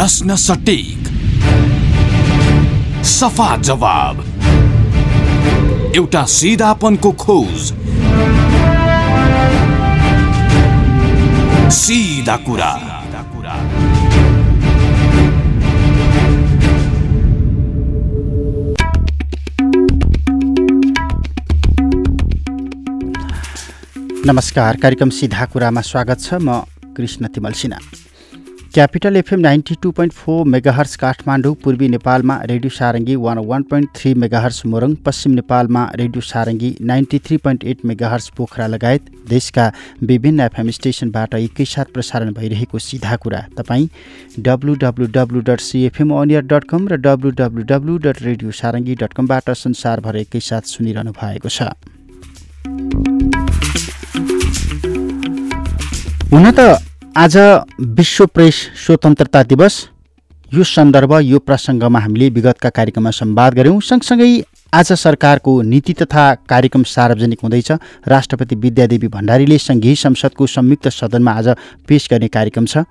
प्रश्न सटिक। सफा जवाब। एउटा सिधापनको खोज। सिधा कुरा। नमस्कार कार्यक्रम सिधा कुरामा स्वागत छ। म Krishna Timal Sinha. Capital FM ninety two point four megahertz Kathmandu पूर्वी नेपालमा Radio Sarangi one one point three megahertz Morang पश्चिम नेपालमा Radio Sarangi ninety three point eight megahertz Pokhara लगायत देशका विभिन्न एफएम स्टेसनबाट एकैसाथ प्रसारण भइरहेको सिधा कुरा। तपाईँ W W W dot CFM अनियर dot com र W W W dot Radio Sarangi dot कमबाट संसारभर एकैसाथ सुनिरहनु भएको छ। हुन त आज विश्व प्रेस स्वतन्त्रता दिवस। यो सन्दर्भ यो प्रसङ्गमा हामीले विगतका कार्यक्रममा संवाद गऱ्यौँ। सँगसँगै आज सरकारको नीति तथा कार्यक्रम सार्वजनिक हुँदैछ। राष्ट्रपति विद्यादेवी भण्डारीले सङ्घीय संसदको संयुक्त सदनमा आज पेश गर्ने कार्यक्रम छ।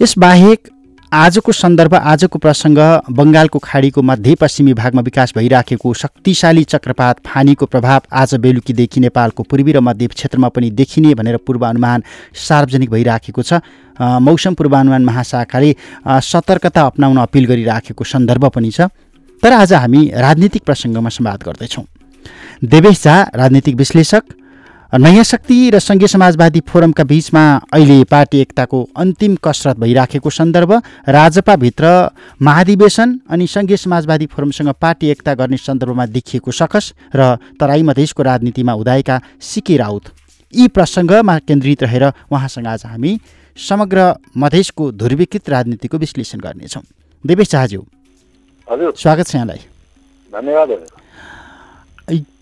यसबाहेक आजको सन्दर्भ आजको प्रसङ्ग बङ्गालको खाडीको मध्यपश्चिमी भागमा विकास भइराखेको शक्तिशाली चक्रपात फानीको प्रभाव आज बेलुकीदेखि नेपालको पूर्वी र मध्य क्षेत्रमा पनि देखिने भनेर पूर्वानुमान सार्वजनिक भइराखेको छ। मौसम पूर्वानुमान महाशाखाले सतर्कता अप्नाउन अपिल गरिराखेको सन्दर्भ पनि छ। तर आज हामी राजनीतिक प्रसङ्गमा संवाद गर्दैछौँ। देवेश झा राजनीतिक विश्लेषक। नयाँ शक्ति र सङ्घीय समाजवादी फोरमका बिचमा अहिले पार्टी एकताको अन्तिम कसरत भइराखेको सन्दर्भ राजपाभित्र महाधिवेशन अनि सङ्घीय समाजवादी फोरमसँग पार्टी एकता गर्ने सन्दर्भमा देखिएको सकस र तराई मधेसको राजनीतिमा उदाएका सिके राउत। यी प्रसङ्गमा केन्द्रित रहेर उहाँसँग आज हामी समग्र मधेसको ध्रुवीकृत राजनीतिको विश्लेषण गर्नेछौँ। देवेश हजुर। स्वागत छ यहाँलाई। धन्यवाद।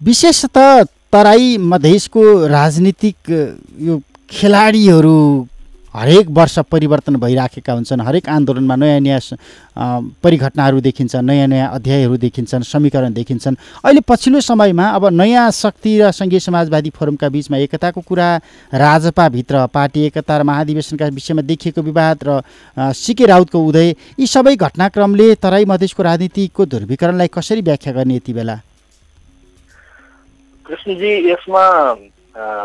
विशेषतः तराई मधेसको राजनीतिक यो खेलाडीहरू हरेक वर्ष परिवर्तन भइराखेका हुन्छन्। हरेक आन्दोलनमा नयाँ नयाँ परिघटनाहरू देखिन्छन् नयाँ नयाँ अध्यायहरू देखिन्छन् समीकरण देखिन्छन्। अहिले पछिल्लो समयमा अब नयाँ शक्ति र सङ्घीय समाजवादी फोरमका बिचमा एकताको कुरा राजपाभित्र पार्टी एकता र महाधिवेशनका विषयमा देखिएको विवाद र सिके राउतको उदय यी सबै घटनाक्रमले तराई मधेसको राजनीतिको ध्रुवीकरणलाई कसरी व्याख्या गर्ने यति बेला? कृष्णजी यसमा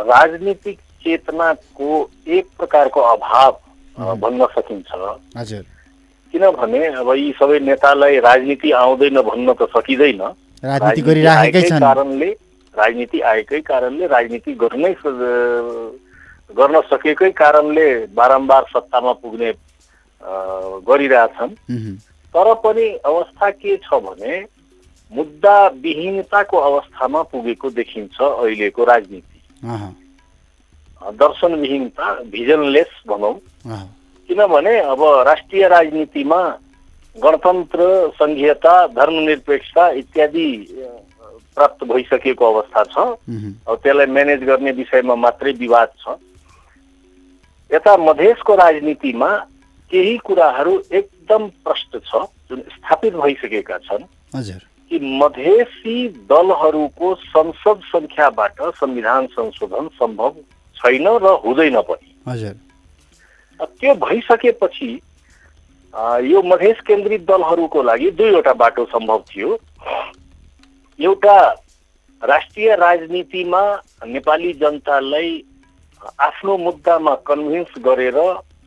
राजनीतिक चेतनाको एक प्रकारको अभाव भन्न सकिन्छ। हजुर। किनभने अब यी सबै नेतालाई राजनीति आउँदैन भन्न त सकिँदैन। राजनीति गरिराखेकै छन्। कारणले राजनीति आएकै कारणले राजनीति गर्नै गर्न सकेकै कारणले बारम्बार सत्तामा पुग्ने गरिरहेछन्। तर पनि अवस्था के छ भने मुद्दा विहीनताको अवस्थामा पुगेको देखिन्छ अहिलेको राजनीति। दर्शनविहीनता भिजनलेस भनौँ। किनभने अब राष्ट्रिय राजनीतिमा गणतन्त्र सङ्घीयता धर्मनिरपेक्षता इत्यादि प्राप्त भइसकेको अवस्था छ। अब त्यसलाई म्यानेज गर्ने विषयमा मात्रै विवाद छ। यता मधेसको राजनीतिमा केही कुराहरू एकदम प्रष्ट छ जुन स्थापित भइसकेका छन्। कि मधेसी दलहरूको संसद सङ्ख्याबाट संविधान संशोधन सम्भव छैन र हुँदैन पनि। हजुर। त्यो भइसकेपछि यो मधेस केन्द्रित दलहरूको लागि दुईवटा बाटो सम्भव थियो। एउटा राष्ट्रिय राजनीतिमा नेपाली जनतालाई आफ्नो मुद्दामा कन्भिन्स गरेर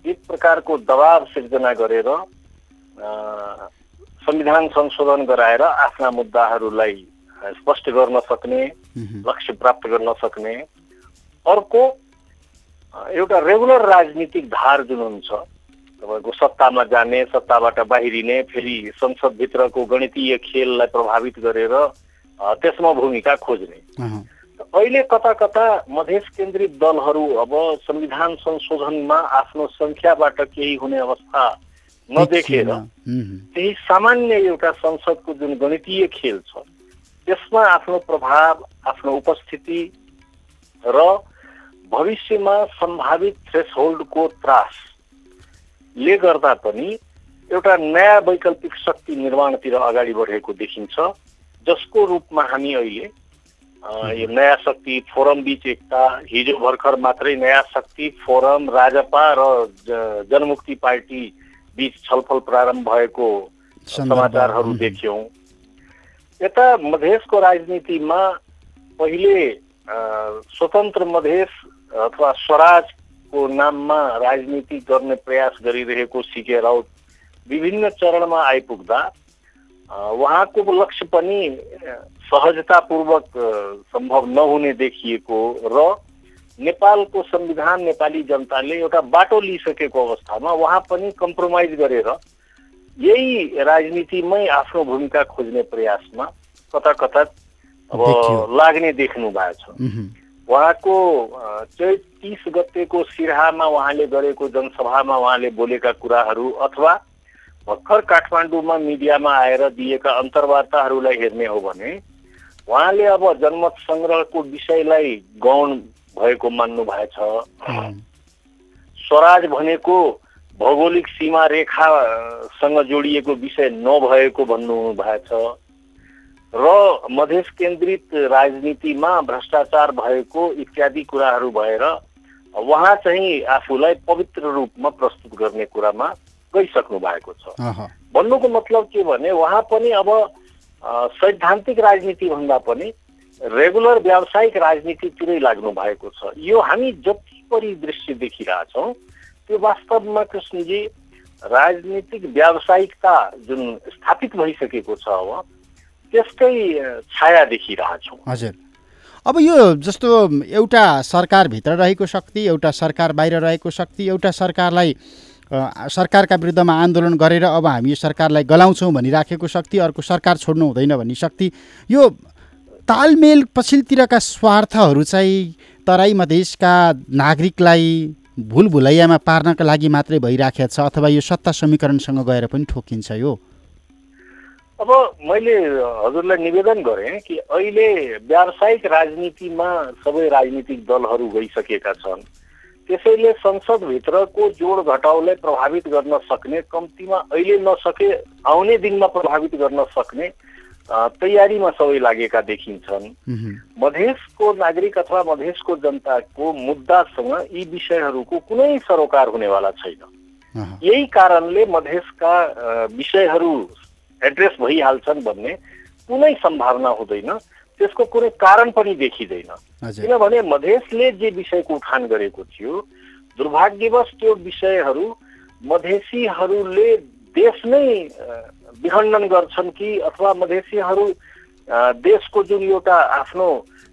एक प्रकारको दबाव सिर्जना गरेर संविधान संशोधन गराएर आफ्ना मुद्दाहरूलाई स्पष्ट गर्न सक्ने लक्ष्य प्राप्त गर्न सक्ने। अर्को एउटा रेगुलर राजनीतिक धार जुन हुन्छ तपाईँको सत्तामा जाने सत्ताबाट बाहिरिने फेरि संसदभित्रको गणितीय खेललाई प्रभावित गरेर त्यसमा भूमिका खोज्ने। अहिले कता कता मधेस केन्द्रित दलहरू अब संविधान संशोधनमा आफ्नो सङ्ख्याबाट केही हुने अवस्था नदेखेर। त्यही सामान्य एउटा संसदको जुन गणितीय खेल छ त्यसमा आफ्नो प्रभाव आफ्नो उपस्थिति र भविष्यमा सम्भावित थ्रेसहोल्डको त्रासले गर्दा पनि एउटा नयाँ वैकल्पिक शक्ति निर्माणतिर अगाडि बढेको देखिन्छ जसको रूपमा हामी अहिले यो नयाँ शक्ति फोरम बिच एकता हिजो भर्खर मात्रै नयाँ शक्ति फोरम राजपा र जनमुक्ति पार्टी बिच छलफल प्रारम्भ भएको समाचारहरू देख्यौँ। यता मधेसको राजनीतिमा पहिले स्वतन्त्र मधेस अथवा स्वराजको नाममा राजनीति गर्ने प्रयास गरिरहेको सिके राउत विभिन्न चरणमा आइपुग्दा उहाँको लक्ष्य पनि सहजतापूर्वक सम्भव नहुने देखिएको र नेपालको संविधान नेपाली जनताले एउटा बाटो लिइसकेको अवस्थामा उहाँ पनि कम्प्रोमाइज गरेर यही राजनीतिमै आफ्नो भूमिका खोज्ने प्रयासमा कता कता अब लाग्ने देख्नु भएको छ। उहाँको चैत तिस गतेको सिराहामा उहाँले गरेको जनसभामा उहाँले बोलेका कुराहरू अथवा भर्खर काठमाडौँमा मिडियामा आएर दिएका अन्तर्वार्ताहरूलाई हेर्ने हो भने उहाँले अब जनमत सङ्ग्रहको विषयलाई गौण भएको मान्नु भएछ। स्वराज भनेको भौगोलिक सीमा रेखासँग जोडिएको विषय नभएको भन्नु भएछ। र मधेस केन्द्रित राजनीतिमा भ्रष्टाचार भएको इत्यादि कुराहरू भएर उहाँ चाहिँ आफूलाई पवित्र रूपमा प्रस्तुत गर्ने कुरामा गइसक्नु भएको छ। भन्नुको मतलब के भने उहाँ पनि अब सैद्धान्तिक राजनीति भन्दा पनि रेगुलर व्यावसायिक राजनीतितिरै लाग्नु भएको छ। यो हामी जति परिदृश्य देखिरहेछौँ त्यो वास्तवमा कृष्णजी राजनीतिक व्यावसायिकता जुन स्थापित भइसकेको छ अब त्यसकै छाया देखिरहेछौँ। हजुर। अब यो जस्तो एउटा सरकारभित्र रहेको शक्ति एउटा सरकार बाहिर रहेको शक्ति एउटा सरकारलाई सरकारका विरुद्धमा आन्दोलन गरेर अब हामी यो सरकारलाई गलाउँछौँ भनिराखेको शक्ति अर्को सरकार छोड्नु हुँदैन भन्ने शक्ति यो तालमेल पछिल्लोतिरका स्वार्थहरू चाहिँ तराई मधेसका नागरिकलाई भुल भुलैयामा पार्नका लागि मात्रै भइराखेको छ अथवा यो सत्ता समीकरणसँग गएर पनि ठोकिन्छ यो? अब मैले हजुरलाई निवेदन गरेँ कि अहिले व्यावसायिक राजनीतिमा सबै राजनीतिक दलहरू गइसकेका छन्। त्यसैले संसदभित्रको जोड घटाउलाई प्रभावित गर्न सक्ने कम्तीमा अहिले नसके आउने दिनमा प्रभावित गर्न सक्ने तयारीमा सबै लागेका देखिन्छन्। मधेसको नागरिक अथवा मधेसको जनताको मुद्दासँग यी विषयहरूको कुनै सरोकार हुनेवाला छैन। यही कारणले मधेसका विषयहरू एड्रेस भइहाल्छन् भन्ने कुनै सम्भावना हुँदैन। त्यसको कुनै कारण पनि देखिँदैन। किनभने मधेसले जे विषयको उठान गरेको थियो दुर्भाग्यवश त्यो विषयहरू मधेसीहरूले देश नै विखण्डन गर्छन् कि अथवा मधेसीहरू देशको जुन एउटा आफ्नो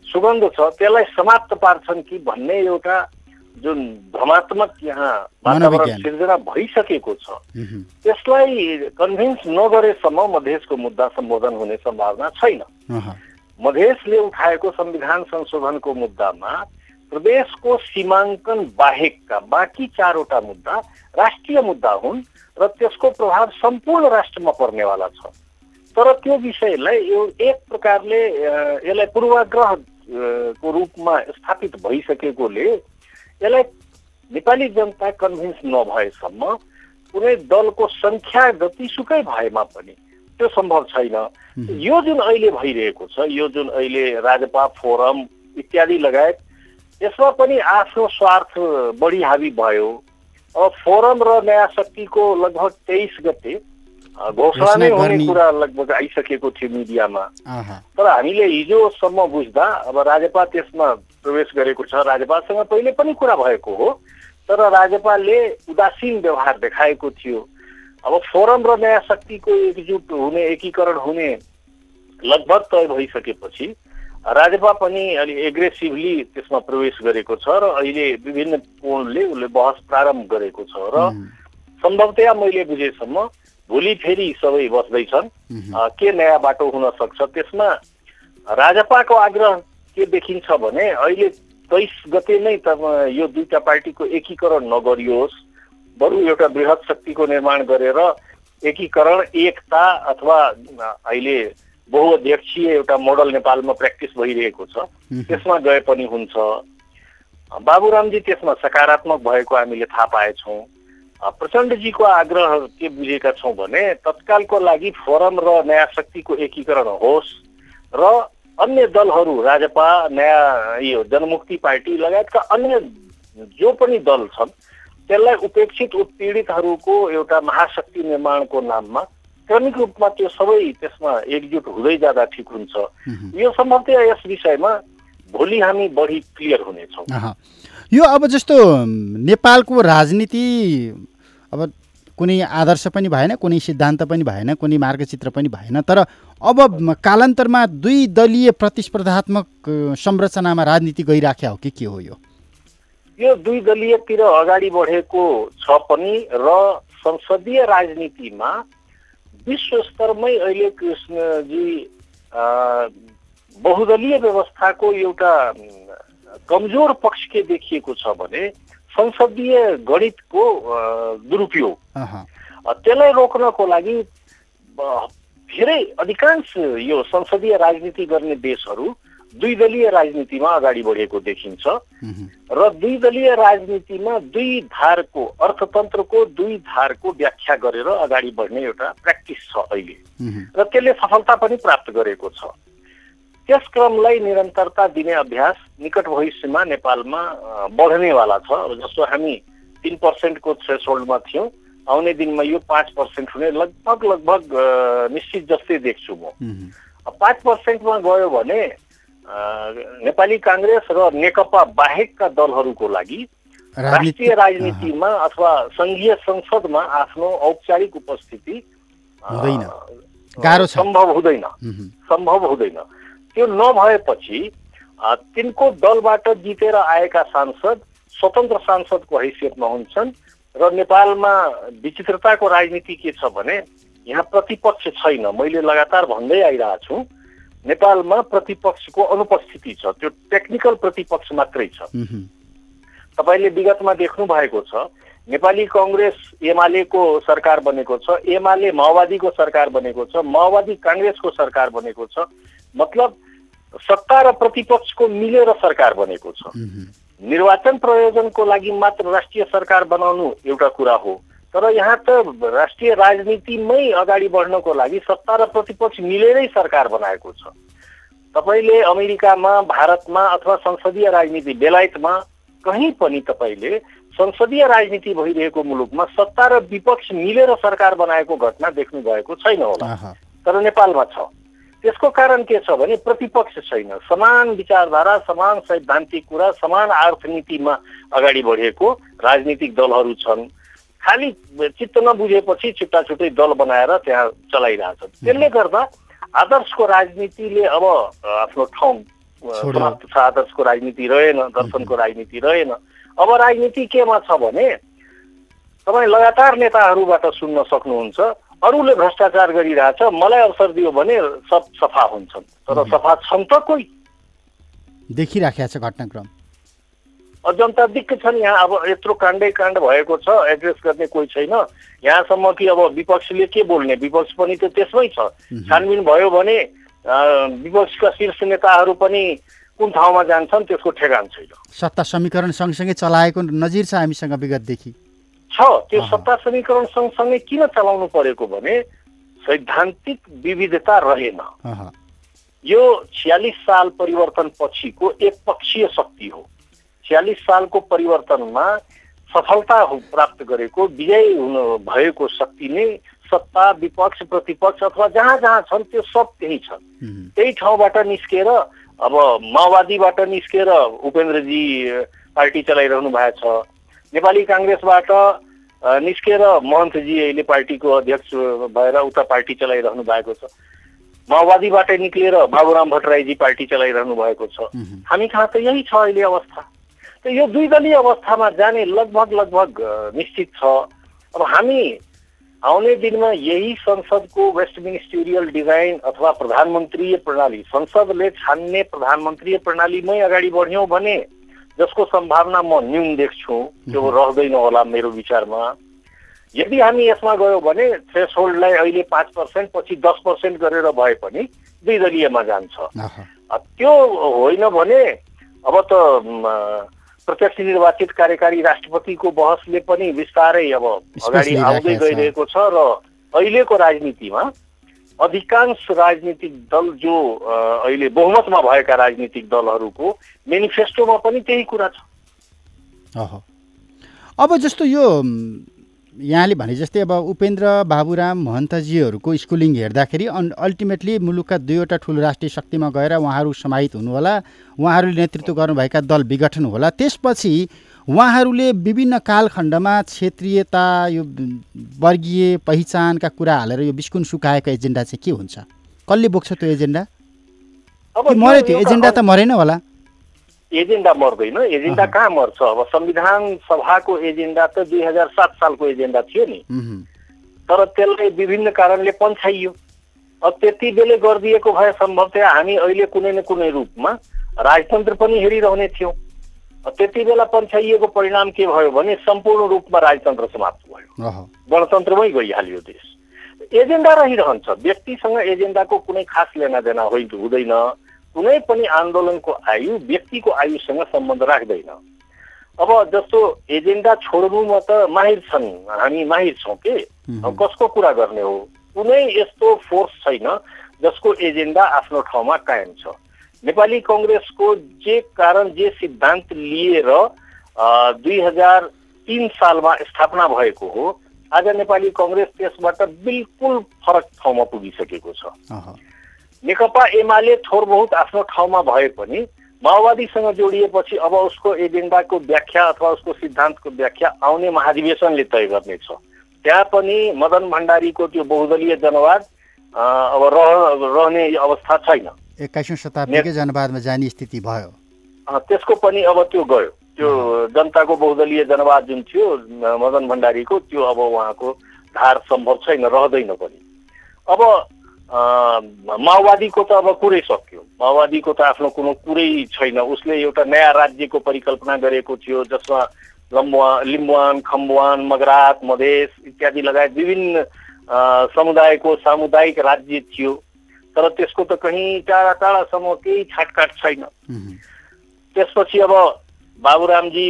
सुगन्ध छ त्यसलाई समाप्त पार्छन् कि भन्ने एउटा जुन भ्रमात्मक यहाँ वातावरण सिर्जना भइसकेको छ। त्यसलाई कन्भिन्स नगरेसम्म मधेसको मुद्दा सम्बोधन हुने सम्भावना छैन। मधेसले उठाएको संविधान संशोधनको मुद्दामा प्रदेशको सीमाङ्कन बाहेकका बाँकी चारवटा मुद्दा राष्ट्रिय मुद्दा हुन् र त्यसको प्रभाव सम्पूर्ण राष्ट्रमा पर्नेवाला छ। तर त्यो विषयलाई यो एक प्रकारले यसलाई पूर्वाग्रह को रूपमा स्थापित भइसकेकोले यसलाई नेपाली जनता कन्भिन्स नभएसम्म कुनै दलको सङ्ख्या जतिसुकै भएमा पनि त्यो सम्भव छैन। यो जुन अहिले भइरहेको छ यो जुन अहिले राजपा फोरम इत्यादि लगायत यसमा पनि आफ्नो स्वार्थ बढी हावी भयो। फोरम र नयाँ शक्तिको लगभग तेइस गते घोषणा नै हुने कुरा लगभग आइसकेको थियो मिडियामा। तर हामीले हिजोसम्म बुझ्दा अब राजपा त्यसमा प्रवेश गरेको छ राजपासँग पहिले पनि कुरा भएको हो तर राजपाले उदासीन व्यवहार देखाएको थियो। अब फोरम र नयाँ शक्तिको एकजुट हुने एकीकरण हुने लगभग तय भइसकेपछि राजपा पनि अलि एग्रेसिभली त्यसमा प्रवेश गरेको छ र अहिले विभिन्न कोणले उसले बहस प्रारम्भ गरेको छ र सम्भवतया मैले बुझेसम्म भोलि फेरि सबै बस्दैछन्। के नयाँ बाटो हुन सक्छ? त्यसमा राजपाको आग्रह के देखिन्छ भने अहिले तेइस गते नै त यो दुईटा पार्टीको एकीकरण नगरियोस्। बरु एउटा वृहत शक्तिको निर्माण गरेर एकीकरण एकता अथवा अहिले बहुअध्यक्षीय एउटा मोडल नेपालमा प्र्याक्टिस भइरहेको छ। त्यसमा गए पनि हुन्छ। बाबुरामजी त्यसमा सकारात्मक भएको हामीले थाहा पाएछौँ। प्रचण्डजीको आग्रह के बुझेका छौँ भने तत्कालको लागि फोरम र नयाँ शक्तिको एकीकरण होस् र अन्य दलहरू राजपा नयाँ यो जनमुक्ति पार्टी लगायतका अन्य जो पनि दल छन् त्यसलाई उपेक्षित उत्पीडितहरूको एउटा महाशक्ति निर्माणको नाममा क्रमिक रूपमा त्यो सबै त्यसमा एकजुट हुँदै जाँदा ठिक हुन्छ। यो सम्भवतः यस विषयमा भोलि हामी बढी क्लियर हुनेछौँ। यो अब जस्तो नेपालको राजनीति अब कुनै आदर्श पनि भएन कुनै सिद्धान्त पनि भएन कुनै मार्गचित्र पनि भएन तर अब कालान्तरमा दुई दलीय प्रतिस्पर्धात्मक संरचनामा राजनीति गइराख्या हो कि के हो यो? यो दुई दलीयतिर अगाडि बढेको छ पनि र संसदीय राजनीतिमा विश्व स्तरमै अहिले कृष्णजी बहुदलीय व्यवस्थाको एउटा कमजोर पक्ष के देखिएको छ भने संसदीय गणितको दुरुपयोग। त्यसलाई रोक्नको लागि धेरै अधिकांश यो संसदीय राजनीति गर्ने देशहरू दुई दलीय राजनीतिमा अगाडि बढेको देखिन्छ। र दुई दलीय राजनीतिमा दुई धारको अर्थतन्त्रको दुई धारको व्याख्या गरेर अगाडि बढ्ने एउटा प्र्याक्टिस छ अहिले। र त्यसले सफलता पनि प्राप्त गरेको छ। त्यस क्रमलाई निरन्तरता दिने अभ्यास निकट भविष्यमा नेपालमा बढ्नेवाला छ। जस्तो हामी तिन पर्सेन्टको थ्रेसहोल्डमा थियौँ आउने दिनमा यो पाँच पर्सेन्ट हुने लगभग लगभग निश्चित जस्तै देख्छु म। पाँच पर्सेन्टमा गयो भने नेपाली काङ्ग्रेस र नेकपा बाहेकका दलहरूको लागि राष्ट्रिय राजनीतिमा अथवा सङ्घीय संसदमा आफ्नो औपचारिक उपस्थिति। गाह्रो। सम्भव हुँदैन। सम्भव हुँदैन। त्यो नभएपछि तिनको दलबाट जितेर आएका सांसद स्वतन्त्र सांसदको हैसियतमा हुन्छन् र नेपालमा विचित्रताको राजनीति के छ भने यहाँ प्रतिपक्ष छैन। मैले लगातार भन्दै आइरहेको छु। नेपालमा प्रतिपक्षको अनुपस्थिति छ। त्यो टेक्निकल प्रतिपक्ष मात्रै छ। तपाईँले विगतमा देख्नु भएको छ नेपाली कङ्ग्रेस एमालेको सरकार बनेको छ एमाले माओवादीको सरकार बनेको छ माओवादी काङ्ग्रेसको सरकार बनेको छ मतलब सत्ता र प्रतिपक्षको मिलेर सरकार बनेको छ। निर्वाचन प्रयोजनको लागि मात्र राष्ट्रिय सरकार बनाउनु एउटा कुरा हो। तर यहाँ त राष्ट्रिय राजनीतिमै अगाडि बढ्नको लागि सत्ता र प्रतिपक्ष मिलेरै सरकार बनाएको छ। तपाईँले अमेरिकामा भारतमा अथवा संसदीय राजनीति बेलायतमा कहीँ पनि तपाईँले संसदीय राजनीति भइरहेको मुलुकमा सत्ता र विपक्ष मिलेर सरकार बनाएको घटना देख्नु भएको छैन होला। तर नेपालमा छ। त्यसको कारण के छ भने प्रतिपक्ष छैन। समान विचारधारा समान सैद्धान्तिक कुरा समान अर्थनीतिमा अगाडि बढेको राजनीतिक दलहरू छन्। खालि चित्त नबुझेपछि छुट्टा छुट्टै दल बनाएर त्यहाँ चलाइरहेछन् त्यसले गर्दा आदर्शको राजनीतिले अब आफ्नो ठाउँ। समाप्त छ। आदर्शको राजनीति रहेन दर्शनको राजनीति रहेन। अब राजनीति केमा छ भने तपाईँ लगातार नेताहरूबाट सुन्न सक्नुहुन्छ। अरूले भ्रष्टाचार गरिरहेछ मलाई अवसर दियो भने सब सफा हुन्छन्। तर सफा छन् त कोही? देखिराखेको छ घटनाक्रम। जनता दिक्क छन् यहाँ अब यत्रो काण्डै काण्ड भएको छ एड्रेस गर्ने कोही छैन। यहाँसम्म कि अब विपक्षले के बोल्ने? विपक्ष पनि त त्यसमै छ। छानबिन भयो भने विपक्षका शीर्ष नेताहरू पनि कुन ठाउँमा जान्छन् त्यसको ठेगान छैन। सत्ता समीकरण सँगसँगै चलाएको नजिर छ हामीसँग विगतदेखि। छ त्यो। सत्ता समीकरण सँगसँगै किन चलाउनु परेको भने सैद्धान्तिक विविधता रहेन। यो छ्यालिस साल परिवर्तन पछिको एक पक्षीय शक्ति हो। छ्यालिस सालको परिवर्तनमा सफलता हो- प्राप्त गरेको विजय हुनु भएको शक्ति नै सत्ता विपक्ष प्रतिपक्ष अथवा जहाँ जहाँ छन् त्यो सब त्यही छन्। त्यही ठाउँबाट निस्केर अब माओवादीबाट निस्केर उपेन्द्रजी पार्टी चलाइरहनु भएको छ नेपाली काङ्ग्रेसबाट निस्केर महन्तजी अहिले पार्टीको अध्यक्ष भएर उता पार्टी चलाइरहनु भएको छ। माओवादीबाटै निक्लिएर बाबुराम भट्टराईजी पार्टी चलाइरहनु भएको छ। हामी कहाँ त यही छ अहिले अवस्था। यो दुई दलीय अवस्थामा जाने लगभग लगभग निश्चित छ। अब हामी आउने दिनमा यही संसदको वेस्ट मिनिस्टेरियल डिजाइन अथवा प्रधानमन्त्रीय प्रणाली संसदले छान्ने प्रधानमन्त्रीय प्रणालीमै अगाडि बढ्यौँ भने जसको सम्भावना म न्यून देख्छु त्यो रहँदैन होला मेरो विचारमा। यदि हामी यसमा गयौँ भने थ्रेसहोल्डलाई अहिले पाँच पर्सेन्ट पछि दस पर्सेन्ट गरेर भए पनि दुई दलीयमा जान्छ। त्यो होइन भने अब त प्रत्यक्ष निर्वाचित कार्यकारी राष्ट्रपतिको बहसले पनि बिस्तारै अब अगाडि आउँदै। गइरहेको छ र अहिलेको राजनीतिमा अधिकांश राजनीतिक दल जो अहिले बहुमतमा भएका राजनीतिक दलहरूको मेनिफेस्टोमा पनि त्यही कुरा छ अब जस्तो यो यहाँले भने जस्तै अब उपेन्द्र बाबुराम महन्तजीहरूको स्कुलिङ हेर्दाखेरि अन अल्टिमेटली मुलुकका दुईवटा ठुलो राष्ट्रिय शक्तिमा गएर उहाँहरू समाहित हुनुहोला। उहाँहरूले नेतृत्व गर्नुभएका दल विघटन होला। त्यसपछि उहाँहरूले विभिन्न कालखण्डमा क्षेत्रीयता यो वर्गीय पहिचानका कुरा हालेर यो बिस्कुन सुकाएको एजेन्डा चाहिँ के हुन्छ? कसले बोक्छ त्यो एजेन्डा? अब कि यो मर्यो त्यो एजेन्डा त मरेन होला। एजेन्डा मर्दैन एजेन्डा। कहाँ मर्छ? अब संविधान सभाको एजेन्डा त दुई हजार सात सालको एजेन्डा थियो नि। तर त्यसलाई विभिन्न कारणले पन्छाइयो। अब त्यति बेलै गरिदिएको भए सम्भवतया हामी अहिले कुनै न कुनै रूपमा राजतन्त्र पनि हेरिरहने थियौँ। त्यति बेला पन्छाइएको परिणाम के भयो भने सम्पूर्ण रूपमा राजतन्त्र समाप्त भयो। गणतन्त्रमै गइहाल्यो देश। एजेन्डा रहिरहन्छ। व्यक्तिसँग एजेन्डाको कुनै खास लेना देना होइ हुँदैन। कुनै पनि आन्दोलनको आयु व्यक्तिको आयुसँग सम्बन्ध राख्दैन। अब जस्तो एजेन्डा छोड्नुमा त माहिर छन् हामी माहिर छौँ के? अब कसको कुरा गर्ने हो? कुनै यस्तो फोर्स छैन जसको एजेन्डा आफ्नो ठाउँमा कायम छ। नेपाली कङ्ग्रेसको जे कारण जे सिद्धान्त लिएर दुई हजार तिन सालमा स्थापना भएको हो आज नेपाली कङ्ग्रेस त्यसबाट बिल्कुल फरक ठाउँमा पुगिसकेको छ। नेकपा एमाले थोर बहुत आफ्नो ठाउँमा भए पनि माओवादीसँग जोडिएपछि अब उसको एजेन्डाको व्याख्या अथवा उसको सिद्धान्तको व्याख्या आउने महाधिवेशनले तय गर्नेछ। त्यहाँ पनि मदन भण्डारीको त्यो बहुदलीय जनवाद अब रह रहने अवस्था छैन। एक्काइसौँ शताब्दीकै जनवादमा जाने स्थिति भयो। त्यसको पनि अब त्यो गयो। त्यो जनताको बहुदलीय जनवाद जुन थियो मदन भण्डारीको त्यो अब उहाँको धार सम्भव छैन रहँदैन पनि। अब माओवादीको त अब कुरै सक्यो। माओवादीको त आफ्नो कुनै कुरै छैन। उसले एउटा नयाँ राज्यको परिकल्पना गरेको थियो जसमा लम्बुवा लिम्बुवान खम्बुवान मगरात मधेस इत्यादि लगायत विभिन्न समुदायको सामुदायिक राज्य थियो। तर त्यसको त कहीँ टाढा टाढासम्म केही छाटकाट छैन। त्यसपछि अब बाबुरामजी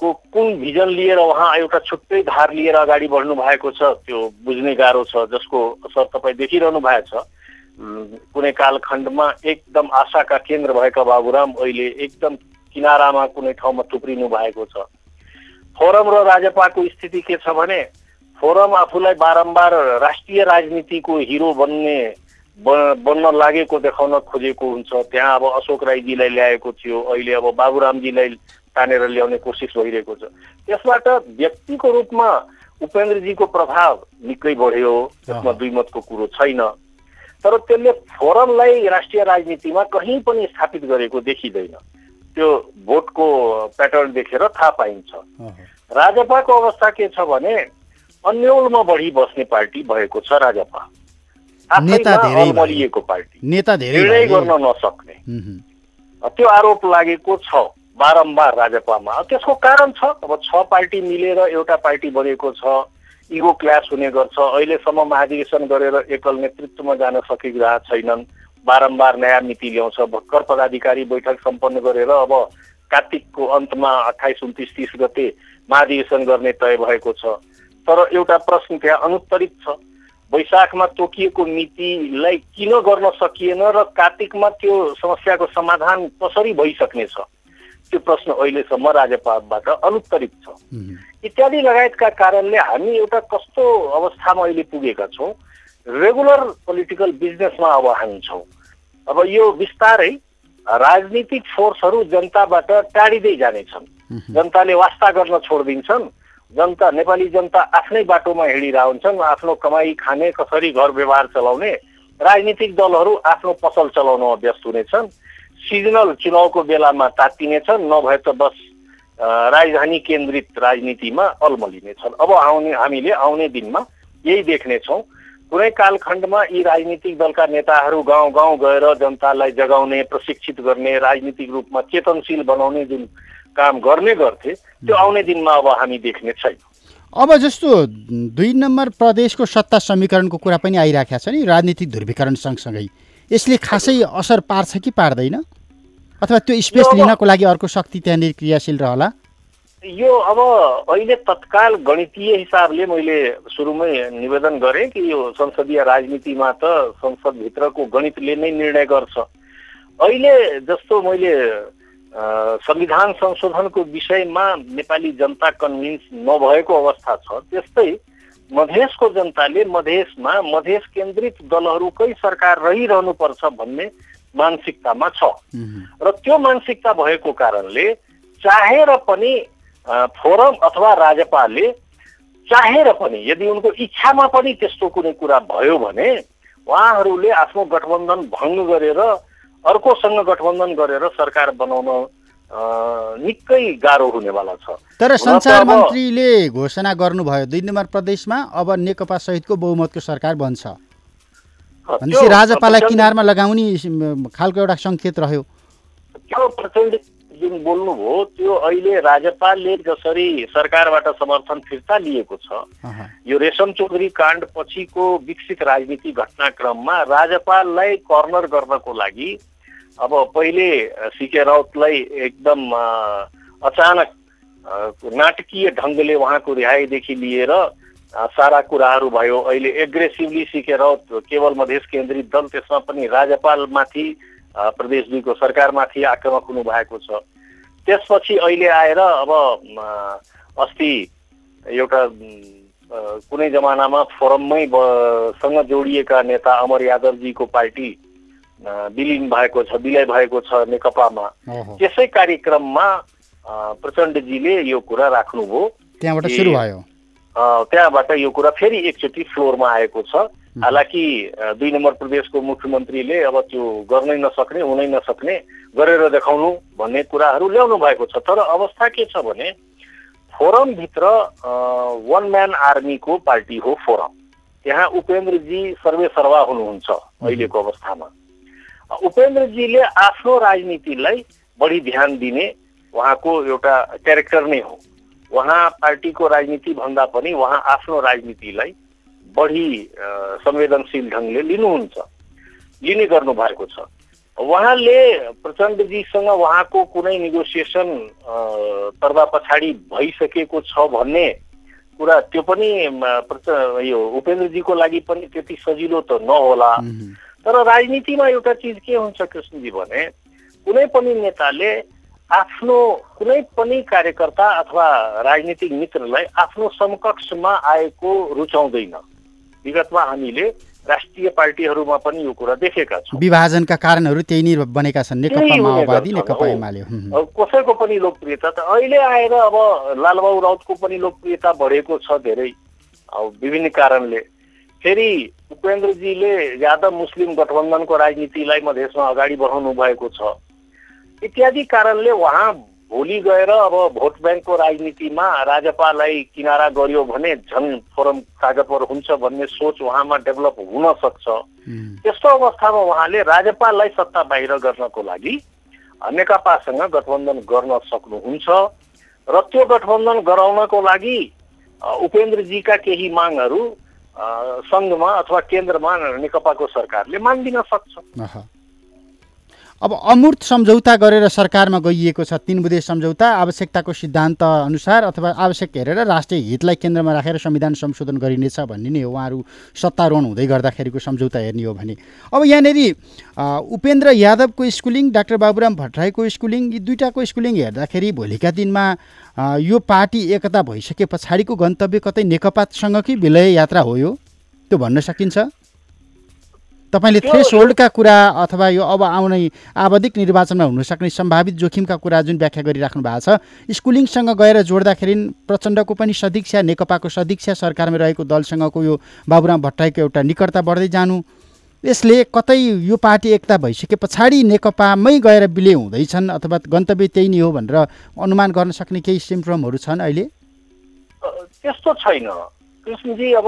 को कुन भिजन लिएर उहाँ एउटा छुट्टै धार लिएर अगाडि बढ्नु भएको छ त्यो बुझ्ने गाह्रो छ जसको असर तपाईँ देखिरहनु भएको छ। कुनै कालखण्डमा एकदम आशाका केन्द्र भएका बाबुराम अहिले एकदम किनारामा कुनै ठाउँमा थुप्रिनु भएको छ। फोरम र राजपाको स्थिति के छ भने फोरम आफूलाई बारम्बार राष्ट्रिय राजनीतिको हिरो बन्ने बन्न लागेको देखाउन खोजेको हुन्छ। त्यहाँ अब अशोक राईजीलाई ल्याएको थियो। अहिले अब बाबुरामजीलाई तानेर ल्याउने कोसिस भइरहेको छ। त्यसबाट व्यक्तिको रूपमा उपेन्द्रजीको प्रभाव निकै बढ्यो। त्यसमा। दुई मतको कुरो छैन। तर त्यसले फोरमलाई राष्ट्रिय राजनीतिमा कहीँ पनि स्थापित गरेको देखिँदैन। त्यो भोटको प्याटर्न देखेर थाहा पाइन्छ। राजपाको अवस्था के छ भने अन्यलमा बढी बस्ने पार्टी भएको छ राजपा। नेता धेरै भए। अलमलिएको पार्टी। नेता धेरै निर्णय। गर्न नसक्ने। त्यो आरोप लागेको छ बारम्बार राजपामा। त्यसको कारण छ अब छ पार्टी मिलेर एउटा पार्टी बनेको छ इगो क्ल्यास हुने गर्छ। अहिलेसम्म महाधिवेशन गरेर एकल नेतृत्वमा जान सकिरहेका छैनन्। बारम्बार नयाँ नीति ल्याउँछ। भर्खर पदाधिकारी बैठक सम्पन्न गरेर अब कार्तिकको अन्तमा अठाइस उन्तिस तिस गते महाधिवेशन गर्ने तय भएको छ। तर एउटा प्रश्न त्यहाँ अनुत्तरित छ। वैशाखमा तोकिएको नीतिलाई किन गर्न सकिएन र कार्तिकमा त्यो समस्याको समाधान कसरी भइसक्नेछ? त्यो प्रश्न अहिलेसम्म राजपाबाट अनुत्तरित छ। इत्यादि लगायतका कारणले हामी एउटा कस्तो अवस्थामा अहिले पुगेका छौँ? रेगुलर पोलिटिकल बिजनेसमा अब हामी छौँ। अब यो बिस्तारै राजनीतिक फोर्सहरू जनताबाट टाढिँदै जानेछन्। जनताले वास्ता गर्न छोडिदिन्छन्। जनता नेपाली जनता आफ्नै बाटोमा हिँडिरह हुन्छन् आफ्नो कमाई खाने कसरी घर व्यवहार चलाउने राजनीतिक दलहरू आफ्नो पसल चलाउनमा व्यस्त हुनेछन् सिजनल चुनावको बेलामा तात्तिनेछन् नभए त बस राजधानी केन्द्रित राजनीतिमा अल्मलिनेछन्। अब आउने हामीले आउने दिनमा यही देख्नेछौँ कुनै कालखण्डमा यी राजनीतिक दलका नेताहरू गाउँ गाउँ गएर जनतालाई जगाउने प्रशिक्षित गर्ने राजनीतिक रूपमा चेतनशील बनाउने जुन काम गर्ने गर्थे त्यो आउने दिनमा अब हामी देख्ने छैन। अब जस्तो दुई नम्बर प्रदेशको सत्ता समीकरणको कुरा पनि आइराखेको छ नि राजनीतिक ध्रुवीकरण सँगसँगै। यसले खासै असर पार्छ कि पार्दैन? अथवा त्यो स्पेस लिनको लागि अर्को शक्ति त्यहाँनिर क्रियाशील रहला? यो अब अहिले तत्काल गणितीय हिसाबले मैले सुरुमै निवेदन गरेँ कि यो संसदीय राजनीतिमा त संसदभित्रको गणितले नै निर्णय गर्छ। अहिले जस्तो मैले संविधान संशोधनको विषयमा नेपाली जनता कन्भिन्स नभएको अवस्था छ। त्यस्तै मधेसको जनताले मधेसमा मधेस केन्द्रित दलहरूकै सरकार रहिरहनुपर्छ भन्ने मानसिकतामा छ। र त्यो मानसिकता भएको कारणले चाहेर पनि फोरम अथवा राजपाले चाहेर पनि यदि उनको इच्छामा पनि त्यस्तो कुनै कुरा भयो भने उहाँहरूले आफ्नो गठबन्धन भङ्ग गरेर अर्कोसँग गठबन्धन गरेर सरकार बनाउन निकै गाह्रो हुनेवाला छ। तर अब- मन्त्रीले घोषणा गर्नुभयो दुई नम्बर प्रदेशमा अब नेकपा सहितको बहुमतको सरकार बन्छ। भनेपछि राजपालाई किनारमा लगाउने खालको एउटा सङ्केत रह्यो। त्यो प्रचण्ड जुन बोल्नुभयो त्यो अहिले राजपालले जसरी सरकारबाट समर्थन फिर्ता लिएको छ यो रेशम चौधरी काण्ड पछिको विकसित राजनीति घटनाक्रममा राजपाललाई कर्नर गर्नको लागि अब पहिले सिके राउतलाई एकदम अचानक नाटकीय ढङ्गले उहाँको रिहाईदेखि लिएर सारा कुराहरू भयो। अहिले एग्रेसिभली सिके राउत केवल मधेस केन्द्रित दल त्यसमा पनि राजपालमाथि अ, प्रदेश दुईको सरकारमाथि आक्रमक हुनु भएको छ। त्यसपछि अहिले आएर अब अस्ति एउटा कुनै जमानामा फोरममै सँग जोडिएका नेता अमर यादवजीको पार्टी विलिन भएको छ विलय भएको छ नेकपामा। त्यसै कार्यक्रममा प्रचण्डजीले यो कुरा राख्नुभयो। त्यहाँबाट सुरु भयो। त्यहाँबाट यो कुरा फेरि एकचोटि फ्लोरमा आएको छ। हालाकि दुई नम्बर प्रदेशको मुख्यमन्त्रीले अब त्यो गर्नै नसक्ने हुनै नसक्ने गरेर देखाउनु भन्ने कुराहरू ल्याउनु भएको छ। तर अवस्था के छ भने फोरमभित्र वान म्यान आर्मीको पार्टी हो फोरम। त्यहाँ उपेन्द्रजी सर्वे सर्वा हुनुहुन्छ अहिलेको अवस्थामा। उपेन्द्रजीले आफ्नो राजनीतिलाई बढी ध्यान दिने उहाँको एउटा क्यारेक्टर नै हो। उहाँ पार्टीको राजनीति भन्दा पनि उहाँ आफ्नो राजनीतिलाई बढी संवेदनशील ढङ्गले लिनुहुन्छ। लिने गर्नु भएको छ। उहाँले प्रचण्डजीसँग उहाँको कुनै नेगोसिएसन पर्दा पछाडि भइसकेको छ भन्ने कुरा त्यो पनि यो उपेन्द्रजीको लागि पनि त्यति सजिलो त नहोला। तर राजनीतिमा एउटा चिज के हुन्छ कृष्णजी भने कुनै पनि नेताले आफ्नो कुनै पनि कार्यकर्ता अथवा राजनीतिक मित्रलाई आफ्नो समकक्षमा आएको रुचाउँदैन। विगतमा हामीले राष्ट्रिय पार्टीहरूमा पनि यो कुरा देखेका छौँ। विभाजनका कारणहरू त्यही नै बनेका छन् नेकपा माओवादी। एमाले। कसैको पनि लोकप्रियता त अहिले आएर अब लालबाबु राउतको पनि लोकप्रियता बढेको छ धेरै। अब विभिन्न कारणले। फेरि उपेन्द्रजीले यादव मुस्लिम गठबन्धनको राजनीतिलाई मधेसमा अगाडि बढाउनु भएको छ। इत्यादि कारणले उहाँ भोलि गएर अब भोट ब्याङ्कको राजनीतिमा राजपालाई किनारा गर्यो भने झन् फोरम तागतवर हुन्छ भन्ने सोच उहाँमा डेभलप हुन सक्छ। त्यस्तो अवस्थामा उहाँले राज्यपाललाई सत्ता बाहिर गर्नको लागि नेकपासँग गठबन्धन गर्न सक्नुहुन्छ र त्यो गठबन्धन गराउनको लागि उपेन्द्रजीका केही मागहरू सङ्घमा अथवा केन्द्रमा नेकपाको सरकारले मानिदिन सक्छ। अब अमूर्त सम्झौता गरेर सरकारमा गइएको छ तिन बुधे सम्झौता आवश्यकताको सिद्धान्त अनुसार अथवा आवश्यक हेरेर राष्ट्रिय हितलाई केन्द्रमा राखेर संविधान संशोधन गरिनेछ भन्ने नै हो। उहाँहरू सत्तारोहण हुँदै गर्दाखेरिको सम्झौता हेर्ने हो भने। अब यहाँनिर उपेन्द्र यादवको स्कुलिङ डाक्टर बाबुराम भट्टराईको स्कुलिङ यी दुइटाको स्कुलिङ हेर्दाखेरि भोलिका दिनमा यो पार्टी एकता भइसके पछाडिको गन्तव्य कतै नेकपासँगकै विलय यात्रा हो यो? त्यो भन्न सकिन्छ? तपाईँले थ्रेस होल्डका कुरा अथवा यो अब आउने आवधिक निर्वाचनमा हुनसक्ने सम्भावित जोखिमका कुरा जुन व्याख्या गरिराख्नु भएको छ स्कुलिङसँग गएर जोड्दाखेरि प्रचण्डको पनि सदिक्षा नेकपाको सदिक्षा सरकारमा रहेको दलसँगको यो बाबुराम भट्टराईको एउटा निकटता बढ्दै जानु। यसले कतै यो पार्टी एकता भइसके पछाडि नेकपामै गएर विलय हुँदैछन् अथवा गन्तव्य त्यही नै हो भनेर अनुमान गर्न सक्ने केही सिम्प्टमहरू छन् अहिले? त्यस्तो छैन। कृष्णजी अब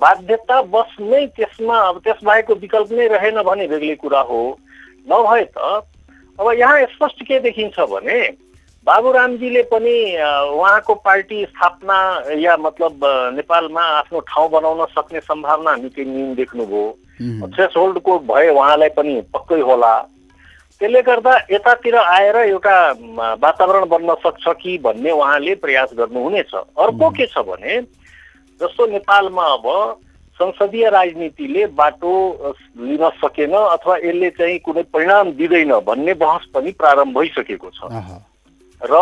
बाध्यता बस नै त्यसमा अब त्यसबाहेकको विकल्प नै रहेन भने बेग्लै कुरा हो। नभए त अब यहाँ स्पष्ट के देखिन्छ भने बाबुरामजीले पनि उहाँको पार्टी स्थापना या मतलब नेपालमा आफ्नो ठाउँ बनाउन सक्ने सम्भावना निकै न्यून देख्नुभयो। थ्रेस होल्डको भए उहाँलाई पनि पक्कै होला। त्यसले गर्दा यतातिर आएर एउटा वातावरण बन्न सक्छ कि भन्ने उहाँले प्रयास गर्नुहुनेछ। अर्को के छ भने जस्तो नेपालमा अब संसदीय राजनीतिले बाटो लिन सकेन अथवा यसले चाहिँ कुनै परिणाम दिँदैन भन्ने बहस पनि प्रारम्भ भइसकेको छ। र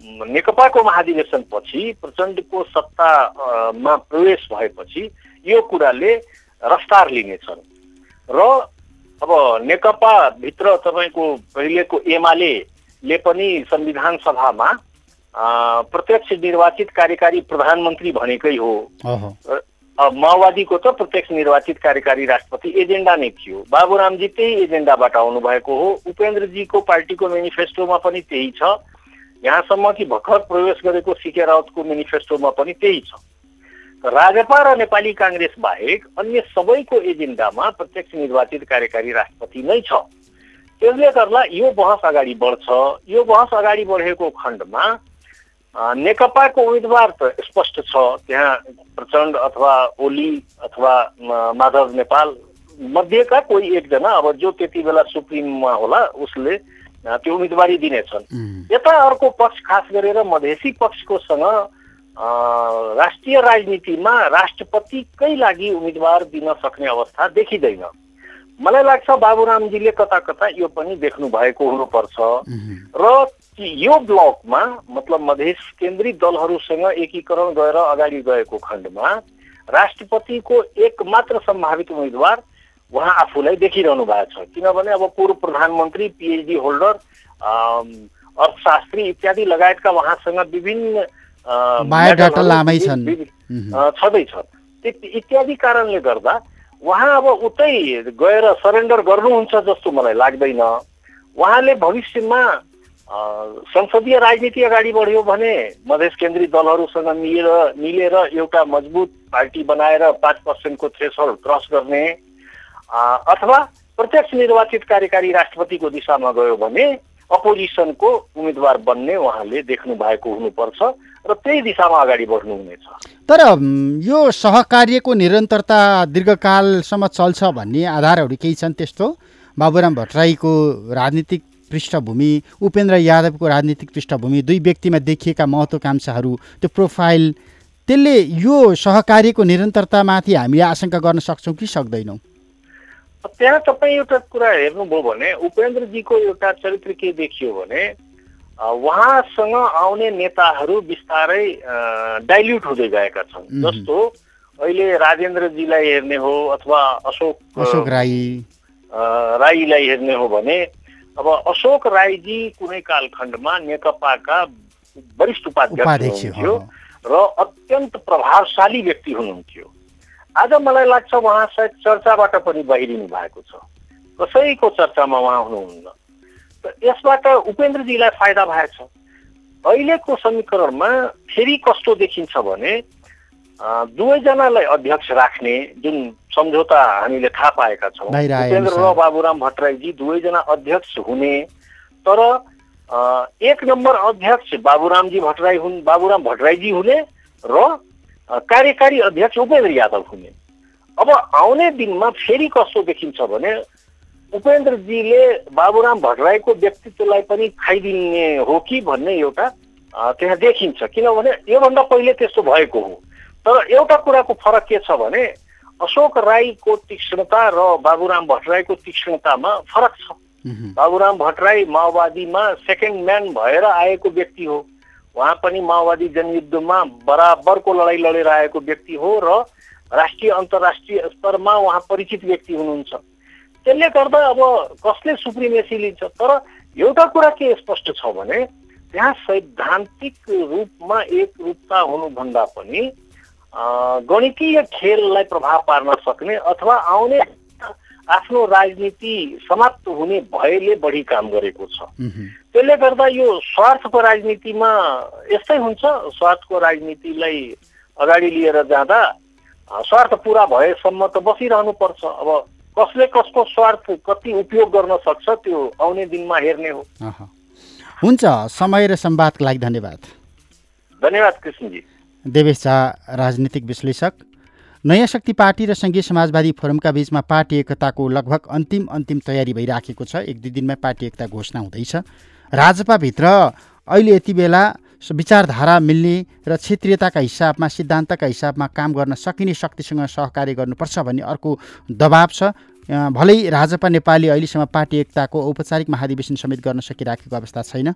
नेकपाको महाधिवेशनपछि प्रचण्डको सत्तामा प्रवेश भएपछि यो कुराले रफ्तार लिनेछन्। र अब नेकपाभित्र तपाईँको पहिलेको एमाले पनि संविधान सभामा प्रत्यक्ष निर्वाचित कार्यकारी प्रधानमन्त्री भनेकै हो। माओवादीको त प्रत्यक्ष निर्वाचित कार्यकारी राष्ट्रपति एजेन्डा नै थियो। बाबुरामजी त्यही एजेन्डाबाट आउनु भएको हो। उपेन्द्रजीको पार्टीको मेनिफेस्टोमा पनि त्यही छ। यहाँसम्म कि भर्खर प्रवेश गरेको सिके राउतको मेनिफेस्टोमा पनि त्यही छ। राजपा र नेपाली काङ्ग्रेस बाहेक अन्य सबैको एजेन्डामा प्रत्यक्ष निर्वाचित कार्यकारी राष्ट्रपति नै छ। त्यसले गर्दा यो बहस अगाडि बढ्छ। यो बहस अगाडि बढेको खण्डमा नेकपाको उम्मेदवार त स्पष्ट छ। त्यहाँ प्रचण्ड अथवा ओली अथवा माधव नेपाल मध्येका कोही एकजना अब जो त्यति बेला सुप्रिममा होला उसले त्यो उम्मेदवारी दिनेछन् यता अर्को पक्ष खास गरेर मधेसी पक्षकोसँग राष्ट्रिय राजनीतिमा राष्ट्रपतिकै लागि उम्मेदवार दिन सक्ने अवस्था देखिँदैन। मलाई लाग्छ बाबुरामजीले कता कता यो पनि देख्नु भएको हुनुपर्छ। र यो ब्लकमा मतलब मधेस केन्द्रीय दलहरूसँग एकीकरण गएर अगाडि गएको खण्डमा राष्ट्रपतिको एक मात्र सम्भावित उम्मेद्वार उहाँ आफूलाई देखिरहनु भएको छ। किनभने अब पूर्व प्रधानमन्त्री पिएचडी होल्डर अर्थशास्त्री इत्यादि लगायतका उहाँसँग विभिन्न छँदैछ। इत- इत्यादि कारणले गर्दा उहाँ अब उतै गएर सरेन्डर गर्नुहुन्छ जस्तो मलाई लाग्दैन। उहाँले भविष्यमा संसदीय राजनीति अगाडि बढ्यो भने मधेस केन्द्रीय दलहरूसँग मिलेर मिलेर एउटा मजबुत पार्टी बनाएर पाँच पर्सेन्टको थ्रेसहोल्ड क्रस गर्ने अथवा प्रत्यक्ष निर्वाचित कार्यकारी राष्ट्रपतिको दिशामा गयो भने अपोजिसनको उम्मेद्वार बन्ने उहाँले देख्नु भएको हुनुपर्छ र त्यही दिशामा अगाडि बढ्नुहुनेछ। तर यो सहकार्यको निरन्तरता दीर्घकालसम्म चल्छ भन्ने आधारहरू केही छन् त्यस्तो? बाबुराम भट्टराईको राजनीतिक पृष्ठभूमि उपेन्द्र यादवको राजनीतिक पृष्ठभूमि दुई व्यक्तिमा देखिएका महत्त्वकांक्षाहरू त्यो प्रोफाइल त्यसले यो सहकार्यको निरन्तरतामाथि हामीले आशंका गर्न सक्छौँ कि सक्दैनौँ? त्यहाँ तपाईँ एउटा कुरा हेर्नुभयो भने उपेन्द्रजीको एउटा चरित्र के देखियो भने उहाँसँग आउने नेताहरू बिस्तारै डाइल्युट हुँदै गएका छन्। जस्तो अहिले राजेन्द्रजीलाई हेर्ने हो अथवा अशोक अशोक राई। राईलाई हेर्ने हो भने अब अशोक राईजी कुनै कालखण्डमा नेकपाका वरिष्ठ उपाध्यक्ष हुनुहुन्थ्यो र अत्यन्त प्रभावशाली व्यक्ति हुनुहुन्थ्यो। आज मलाई लाग्छ उहाँ सायद चर्चाबाट पनि बाहिरिनु भएको छ। कसैको चर्चामा उहाँ हुनुहुन्न। त यसबाट उपेन्द्रजीलाई फाइदा भएछ। अहिलेको समीकरणमा फेरि कस्तो देखिन्छ भने दुवैजनालाई अध्यक्ष राख्ने जुन सम्झौता हामीले थाहा पाएका छौँ उपेन्द्र र। बाबुराम भट्टराईजी दुवैजना अध्यक्ष हुने तर एक नम्बर अध्यक्ष बाबुरामजी भट्टराई हुन् बाबुराम भट्टराईजी हुने र कार्यकारी अध्यक्ष उपेन्द्र यादव हुने। अब आउने दिनमा फेरि कस्तो देखिन्छ भने उपेन्द्रजीले बाबुराम भट्टराईको व्यक्तित्वलाई पनि खाइदिने हो कि भन्ने एउटा त्यहाँ देखिन्छ। किनभने योभन्दा पहिले त्यस्तो भएको हो। तर एउटा कुराको फरक के छ भने अशोक राईको तीक्ष्णता र बाबुराम भट्टराईको तीक्ष्णतामा फरक छ। बाबुराम भट्टराई माओवादीमा सेकेन्ड म्यान भएर आएको व्यक्ति हो। उहाँ पनि माओवादी जनयुद्धमा बराबरको लडाइँ लडेर आएको व्यक्ति हो र राष्ट्रिय अन्तर्राष्ट्रिय स्तरमा उहाँ परिचित व्यक्ति हुनुहुन्छ। त्यसले गर्दा अब कसले सुप्रिमेसी लिन्छ? तर एउटा कुरा के स्पष्ट छ भने त्यहाँ सैद्धान्तिक रूपमा एक रूपता हुनुभन्दा पनि गणितीय खेललाई प्रभाव पार्न सक्ने अथवा आउने आफ्नो राजनीति समाप्त हुने भयले बढी काम गरेको छ। त्यसले गर्दा यो स्वार्थको राजनीतिमा यस्तै हुन्छ स्वार्थको राजनीतिलाई अगाडि लिएर जाँदा स्वार्थ पुरा भएसम्म त बसिरहनु पर्छ अब कसले कसको स्वार्थ कति उपयोग गर्न सक्छ त्यो आउने दिनमा हेर्ने हो। हुन्छ समय र संवादको लागि धन्यवाद। धन्यवाद कृष्णजी। देवेश झा राजनीतिक विश्लेषक। नयाँ शक्ति पार्टी र सङ्घीय समाजवादी फोरमका बीचमा पार्टी एकताको लगभग अन्तिम अन्तिम तयारी भइराखेको छ। एक दुई दिनमा पार्टी एकता घोषणा हुँदैछ। राजपाभित्र अहिले यति बेला विचारधारा मिल्ने र क्षेत्रीयताका हिसाबमा सिद्धान्तका हिसाबमा काम गर्न सकिने शक्तिसँग सहकार्य गर्नुपर्छ भन्ने अर्को दबाब छ। भलै राजपा नेपाली अहिलेसम्म पार्टी एकताको औपचारिक महाधिवेशन समेत गर्न सकिराखेको अवस्था छैन।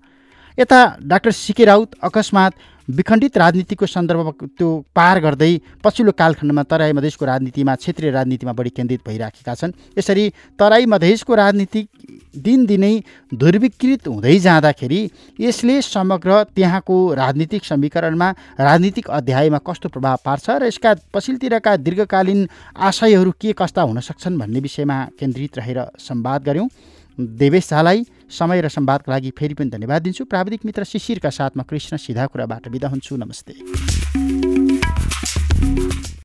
यता डाक्टर सिके राउत अकस्मात विखण्डित राजनीतिको सन्दर्भ त्यो पार गर्दै पछिल्लो कालखण्डमा तराई मधेसको राजनीतिमा क्षेत्रीय राजनीतिमा बढी केन्द्रित भइराखेका छन्। यसरी तराई मधेसको राजनीति दिनदिनै दुर्विकृत हुँदै जाँदाखेरि यसले समग्र त्यहाँको राजनीतिक समीकरणमा राजनीतिक अध्यायमा कस्तो प्रभाव पार्छ र यसका पछिल्लोतिरका दीर्घकालीन आशयहरू के कस्ता हुन सक्छन् भन्ने विषयमा केन्द्रित रहेर संवाद गऱ्यौँ। देवेश झालाई समय र संवादका लागि फेरि पनि धन्यवाद दिन्छु। प्राविधिक मित्र शिशिरका साथमा कृष्ण सिधा कुराबाट बिदा हुन्छु। नमस्ते।